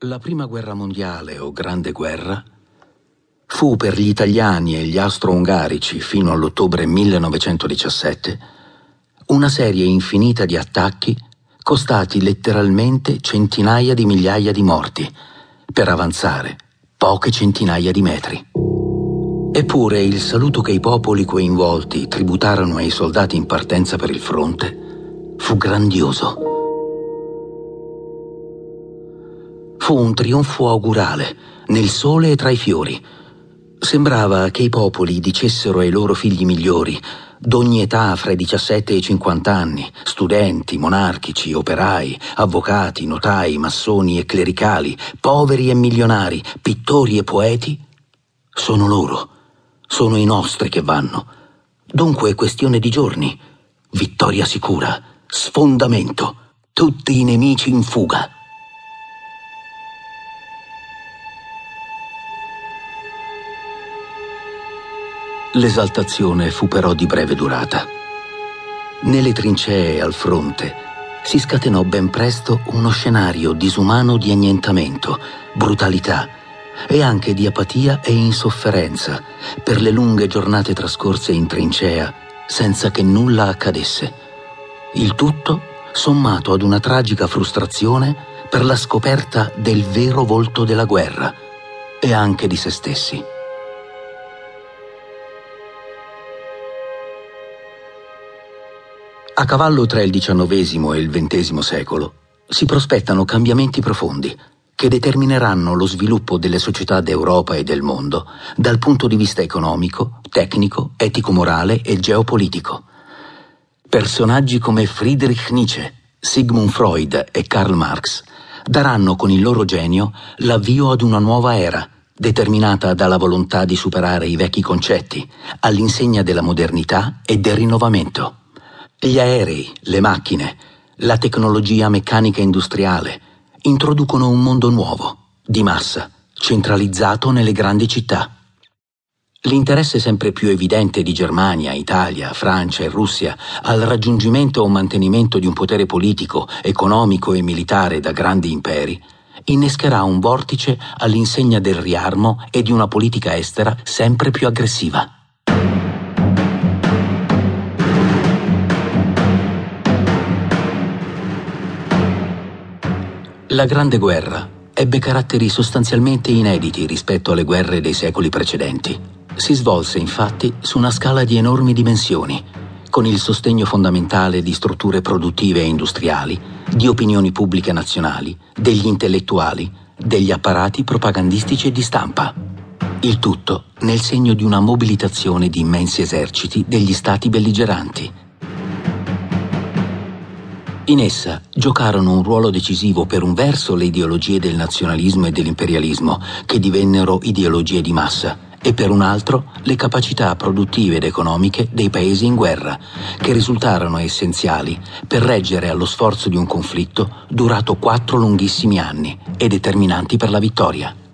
La prima guerra mondiale o grande guerra fu per gli italiani e gli austro-ungarici fino all'ottobre 1917 una serie infinita di attacchi costati letteralmente centinaia di migliaia di morti per avanzare poche centinaia di metri. Eppure il saluto che i popoli coinvolti tributarono ai soldati in partenza per il fronte fu grandioso. Fu un trionfo augurale, nel sole e tra i fiori. Sembrava che i popoli dicessero ai loro figli migliori, d'ogni età fra i 17 e i 50 anni, studenti, monarchici, operai, avvocati, notai, massoni e clericali, poveri e milionari, pittori e poeti, sono loro, sono i nostri che vanno. Dunque è questione di giorni. Vittoria sicura, sfondamento, tutti i nemici in fuga. L'esaltazione fu però di breve durata. Nelle trincee al fronte si scatenò ben presto uno scenario disumano di annientamento, brutalità e anche di apatia e insofferenza per le lunghe giornate trascorse in trincea senza che nulla accadesse. Il tutto sommato ad una tragica frustrazione per la scoperta del vero volto della guerra e anche di se stessi. A cavallo tra il XIX e il XX secolo si prospettano cambiamenti profondi che determineranno lo sviluppo delle società d'Europa e del mondo dal punto di vista economico, tecnico, etico-morale e geopolitico. Personaggi come Friedrich Nietzsche, Sigmund Freud e Karl Marx daranno con il loro genio l'avvio ad una nuova era, determinata dalla volontà di superare i vecchi concetti, all'insegna della modernità e del rinnovamento. Gli aerei, le macchine, la tecnologia meccanica industriale introducono un mondo nuovo, di massa, centralizzato nelle grandi città. L'interesse sempre più evidente di Germania, Italia, Francia e Russia al raggiungimento o mantenimento di un potere politico, economico e militare da grandi imperi innescherà un vortice all'insegna del riarmo e di una politica estera sempre più aggressiva. La Grande Guerra ebbe caratteri sostanzialmente inediti rispetto alle guerre dei secoli precedenti. Si svolse infatti su una scala di enormi dimensioni, con il sostegno fondamentale di strutture produttive e industriali, di opinioni pubbliche nazionali, degli intellettuali, degli apparati propagandistici e di stampa. Il tutto nel segno di una mobilitazione di immensi eserciti degli stati belligeranti in essa giocarono un ruolo decisivo per un verso le ideologie del nazionalismo e dell'imperialismo, che divennero ideologie di massa, e per un altro le capacità produttive ed economiche dei paesi in guerra, che risultarono essenziali per reggere allo sforzo di un conflitto durato quattro lunghissimi anni e determinanti per la vittoria.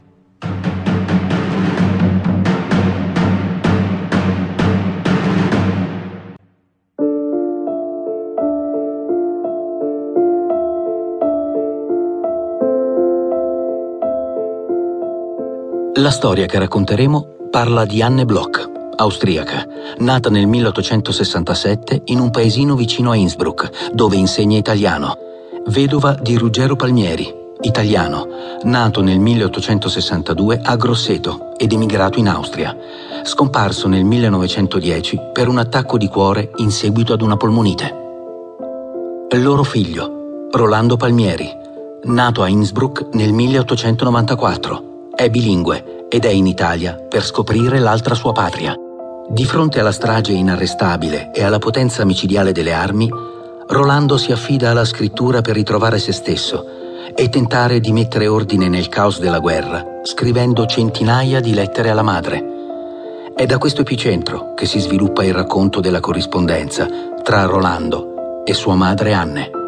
'La storia che racconteremo parla di Anne Bloch, austriaca, nata nel 1867 in un paesino vicino a Innsbruck, dove insegna italiano, vedova di Ruggero Palmieri, italiano, nato nel 1862 a Grosseto ed emigrato in Austria, scomparso nel 1910 per un attacco di cuore in seguito ad una polmonite. Loro figlio, Rolando Palmieri, nato a Innsbruck nel 1894, è bilingue ed è in Italia per scoprire l'altra sua patria. Di fronte alla strage inarrestabile e alla potenza micidiale delle armi, Rolando si affida alla scrittura per ritrovare se stesso e tentare di mettere ordine nel caos della guerra, scrivendo centinaia di lettere alla madre. È da questo epicentro che si sviluppa il racconto della corrispondenza tra Rolando e sua madre Anne.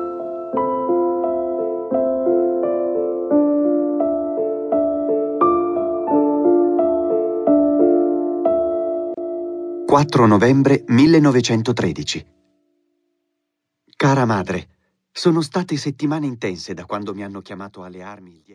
4 novembre 1913 Cara madre, sono state settimane intense da quando mi hanno chiamato alle armi